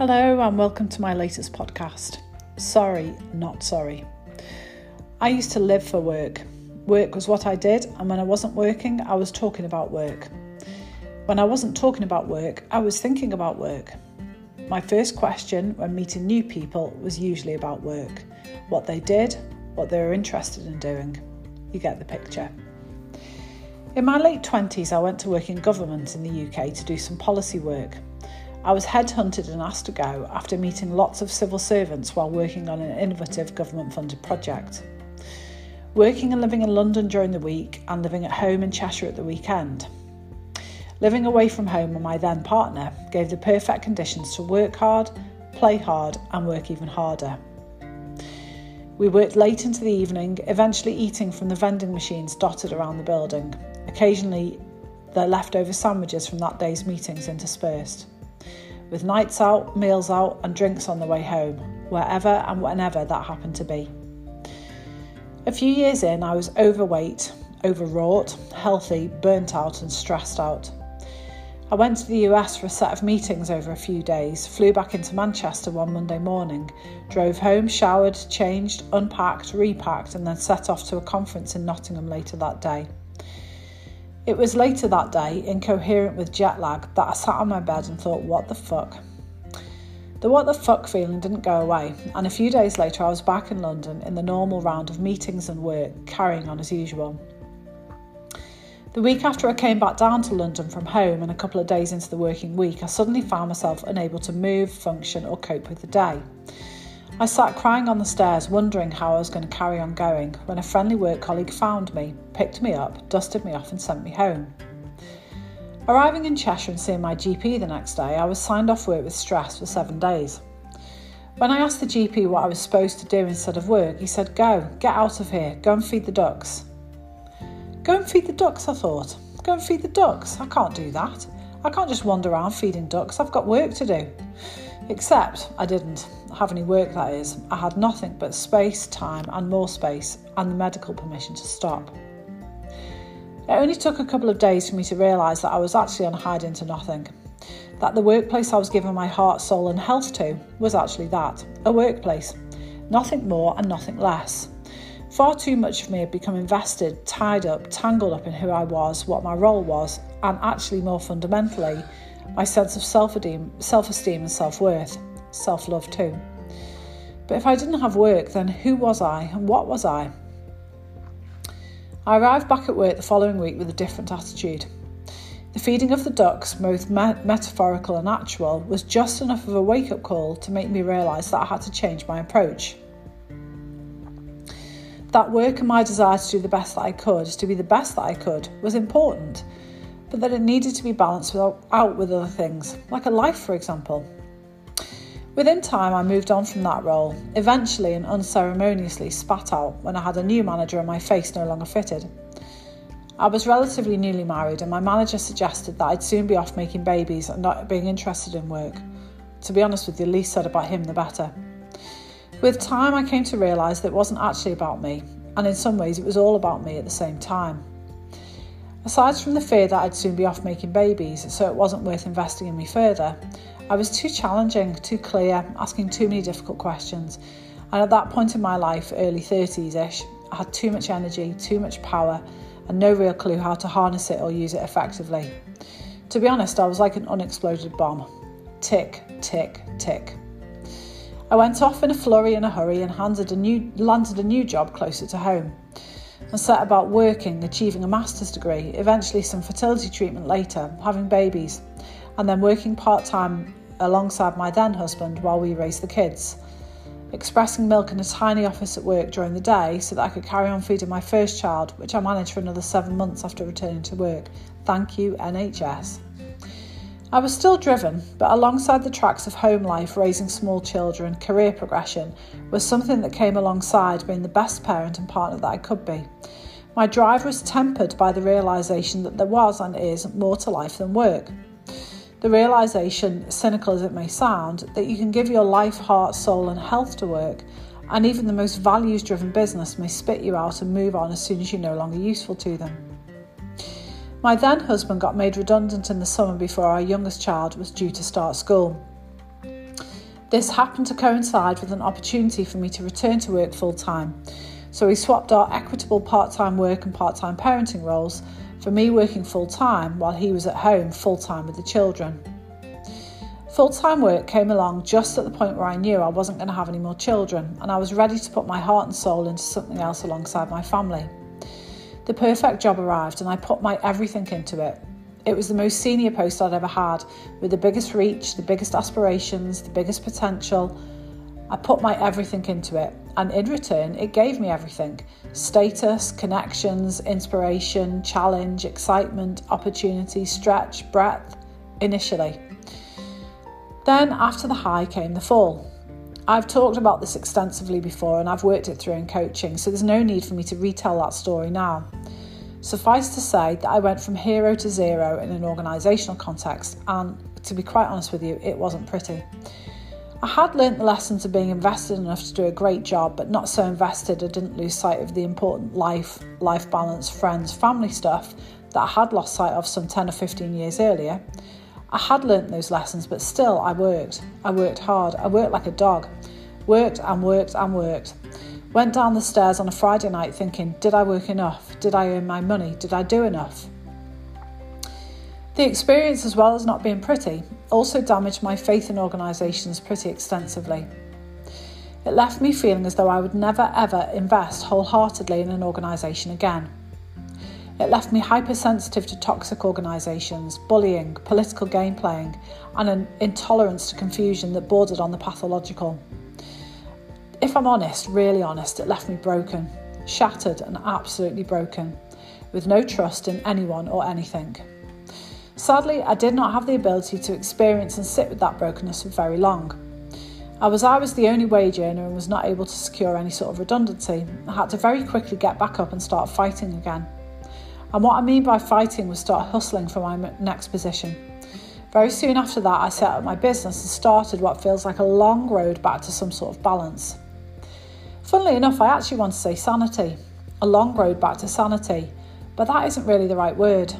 Hello, and welcome to my latest podcast. Sorry, not sorry. I used to live for work. Work was what I did, and when I wasn't working, I was talking about work. When I wasn't talking about work, I was thinking about work. My first question when meeting new people was usually about work what they did, what they were interested in doing. You get the picture. In my late 20s, I went to work in government in the UK to do some policy work. I was headhunted and asked to go after meeting lots of civil servants while working on an innovative government funded project. Working and living in London during the week and living at home in Cheshire at the weekend. Living away from home with my then partner gave the perfect conditions to work hard, play hard, and work even harder. We worked late into the evening, eventually eating from the vending machines dotted around the building, occasionally the leftover sandwiches from that day's meetings interspersed with nights out, meals out, and drinks on the way home, wherever and whenever that happened to be. A few years in, I was overweight, overwrought, healthy, burnt out, and stressed out. I went to the US for a set of meetings over a few days, flew back into Manchester one Monday morning, drove home, showered, changed, unpacked, repacked, and then set off to a conference in Nottingham later that day. It was later that day, incoherent with jet lag, that I sat on my bed and thought, what the fuck? The what the fuck feeling didn't go away, and a few days later I was back in London in the normal round of meetings and work, carrying on as usual. The week after I came back down to London from home and a couple of days into the working week, I suddenly found myself unable to move, function, or cope with the day. I sat crying on the stairs, wondering how I was going to carry on going, when a friendly work colleague found me, picked me up, dusted me off, and sent me home. Arriving in Cheshire and seeing my GP the next day, I was signed off work with stress for seven days. When I asked the GP what I was supposed to do instead of work, he said, Go, get out of here, go and feed the ducks. Go and feed the ducks, I thought. Go and feed the ducks. I can't do that. I can't just wander around feeding ducks, I've got work to do. Except I didn't have any work, that is. I had nothing but space, time, and more space, and the medical permission to stop. It only took a couple of days for me to realise that I was actually on hide into nothing. That the workplace I was giving my heart, soul, and health to was actually that a workplace. Nothing more and nothing less. Far too much of me had become invested, tied up, tangled up in who I was, what my role was, and actually, more fundamentally, my sense of self esteem and self worth, self love too. But if I didn't have work, then who was I and what was I? I arrived back at work the following week with a different attitude. The feeding of the ducks, both me- metaphorical and actual, was just enough of a wake up call to make me realise that I had to change my approach. That work and my desire to do the best that I could, to be the best that I could, was important, but that it needed to be balanced out with other things, like a life, for example. Within time, I moved on from that role, eventually and unceremoniously spat out when I had a new manager and my face no longer fitted. I was relatively newly married, and my manager suggested that I'd soon be off making babies and not being interested in work. To be honest with you, the least said about him, the better. With time, I came to realise that it wasn't actually about me, and in some ways, it was all about me at the same time. Aside from the fear that I'd soon be off making babies, so it wasn't worth investing in me further, I was too challenging, too clear, asking too many difficult questions. And at that point in my life, early 30s ish, I had too much energy, too much power, and no real clue how to harness it or use it effectively. To be honest, I was like an unexploded bomb. Tick, tick, tick. I went off in a flurry and a hurry and handed a new, landed a new job closer to home and set about working, achieving a master's degree, eventually some fertility treatment later, having babies, and then working part time alongside my then husband while we raised the kids. Expressing milk in a tiny office at work during the day so that I could carry on feeding my first child, which I managed for another seven months after returning to work. Thank you, NHS. I was still driven, but alongside the tracks of home life, raising small children, career progression was something that came alongside being the best parent and partner that I could be. My drive was tempered by the realization that there was and is more to life than work. The realization, cynical as it may sound, that you can give your life, heart, soul, and health to work, and even the most values driven business may spit you out and move on as soon as you're no longer useful to them. My then husband got made redundant in the summer before our youngest child was due to start school. This happened to coincide with an opportunity for me to return to work full time. So we swapped our equitable part time work and part time parenting roles for me working full time while he was at home full time with the children. Full time work came along just at the point where I knew I wasn't going to have any more children and I was ready to put my heart and soul into something else alongside my family. The perfect job arrived and I put my everything into it. It was the most senior post I'd ever had, with the biggest reach, the biggest aspirations, the biggest potential. I put my everything into it, and in return, it gave me everything status, connections, inspiration, challenge, excitement, opportunity, stretch, breadth, initially. Then, after the high, came the fall. I've talked about this extensively before and I've worked it through in coaching, so there's no need for me to retell that story now. Suffice to say that I went from hero to zero in an organisational context, and to be quite honest with you, it wasn't pretty. I had learnt the lessons of being invested enough to do a great job, but not so invested I didn't lose sight of the important life, life balance, friends, family stuff that I had lost sight of some 10 or 15 years earlier. I had learnt those lessons, but still I worked. I worked hard. I worked like a dog. Worked and worked and worked. Went down the stairs on a Friday night thinking, did I work enough? Did I earn my money? Did I do enough? The experience, as well as not being pretty, also damaged my faith in organisations pretty extensively. It left me feeling as though I would never ever invest wholeheartedly in an organisation again. It left me hypersensitive to toxic organisations, bullying, political game playing, and an intolerance to confusion that bordered on the pathological if I'm honest, really honest, it left me broken, shattered and absolutely broken, with no trust in anyone or anything. Sadly, I did not have the ability to experience and sit with that brokenness for very long. I was I was the only wage earner and was not able to secure any sort of redundancy. I had to very quickly get back up and start fighting again. And what I mean by fighting was start hustling for my next position. Very soon after that, I set up my business and started what feels like a long road back to some sort of balance. Funnily enough, I actually want to say sanity, a long road back to sanity, but that isn't really the right word.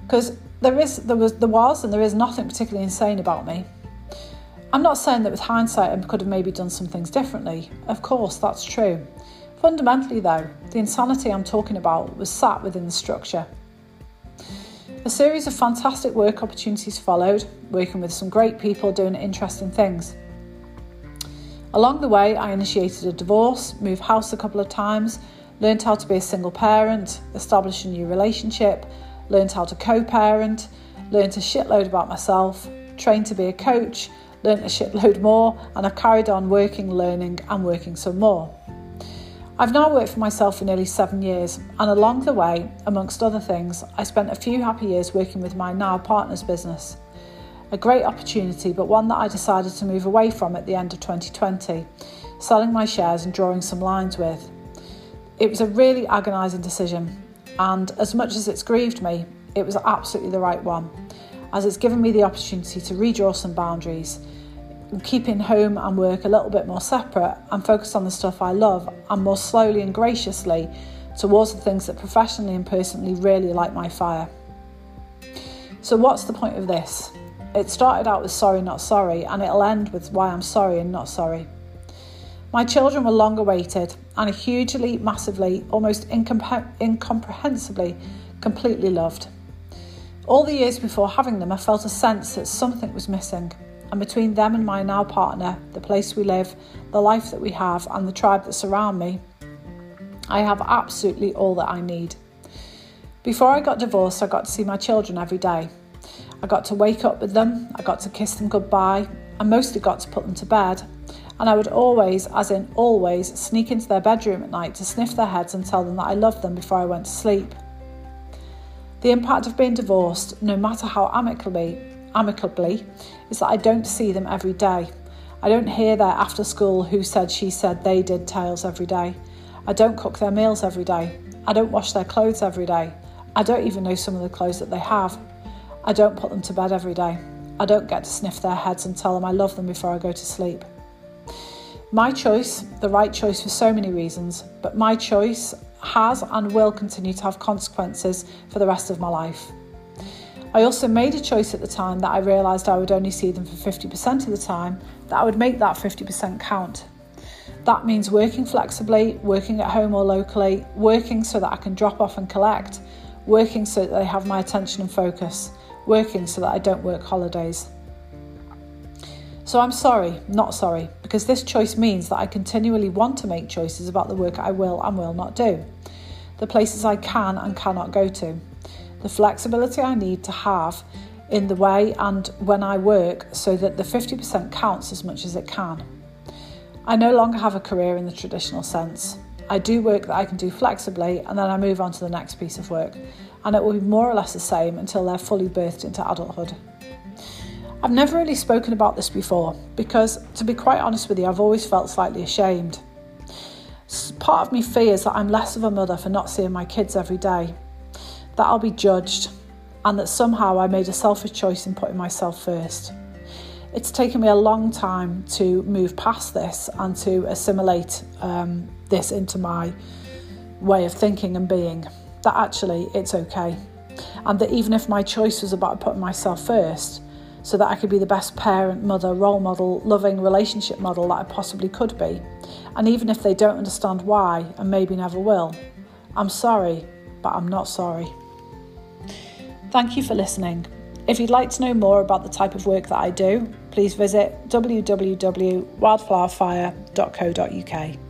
Because there is there was there was and there is nothing particularly insane about me. I'm not saying that with hindsight I could have maybe done some things differently. Of course, that's true. Fundamentally, though, the insanity I'm talking about was sat within the structure. A series of fantastic work opportunities followed, working with some great people doing interesting things. Along the way, I initiated a divorce, moved house a couple of times, learned how to be a single parent, established a new relationship, learned how to co parent, learned a shitload about myself, trained to be a coach, learned a shitload more, and I've carried on working, learning, and working some more. I've now worked for myself for nearly seven years, and along the way, amongst other things, I spent a few happy years working with my now partner's business. A great opportunity, but one that I decided to move away from at the end of 2020, selling my shares and drawing some lines with. It was a really agonising decision, and as much as it's grieved me, it was absolutely the right one, as it's given me the opportunity to redraw some boundaries, keeping home and work a little bit more separate and focus on the stuff I love and more slowly and graciously towards the things that professionally and personally really light my fire. So, what's the point of this? It started out with sorry, not sorry, and it'll end with why I'm sorry and not sorry. My children were long awaited and hugely, massively, almost incompre- incomprehensibly, completely loved. All the years before having them, I felt a sense that something was missing. And between them and my now partner, the place we live, the life that we have, and the tribe that surround me, I have absolutely all that I need. Before I got divorced, I got to see my children every day. I got to wake up with them, I got to kiss them goodbye, and mostly got to put them to bed. And I would always, as in always, sneak into their bedroom at night to sniff their heads and tell them that I loved them before I went to sleep. The impact of being divorced, no matter how amicably, amicably, is that I don't see them every day. I don't hear their after school who said, she said, they did tales every day. I don't cook their meals every day. I don't wash their clothes every day. I don't even know some of the clothes that they have. I don't put them to bed every day. I don't get to sniff their heads and tell them I love them before I go to sleep. My choice, the right choice for so many reasons, but my choice has and will continue to have consequences for the rest of my life. I also made a choice at the time that I realised I would only see them for 50% of the time, that I would make that 50% count. That means working flexibly, working at home or locally, working so that I can drop off and collect, working so that they have my attention and focus, working so that I don't work holidays. So I'm sorry, not sorry, because this choice means that I continually want to make choices about the work I will and will not do, the places I can and cannot go to, the flexibility I need to have in the way and when I work so that the 50% counts as much as it can. I no longer have a career in the traditional sense. I do work that I can do flexibly and then I move on to the next piece of work, and it will be more or less the same until they're fully birthed into adulthood. I've never really spoken about this before because, to be quite honest with you, I've always felt slightly ashamed. Part of me fears that I'm less of a mother for not seeing my kids every day, that I'll be judged, and that somehow I made a selfish choice in putting myself first. It's taken me a long time to move past this and to assimilate um, this into my way of thinking and being. That actually it's okay. And that even if my choice was about putting myself first, so that I could be the best parent, mother, role model, loving relationship model that I possibly could be. And even if they don't understand why, and maybe never will, I'm sorry, but I'm not sorry. Thank you for listening. If you'd like to know more about the type of work that I do, please visit www.wildflowerfire.co.uk.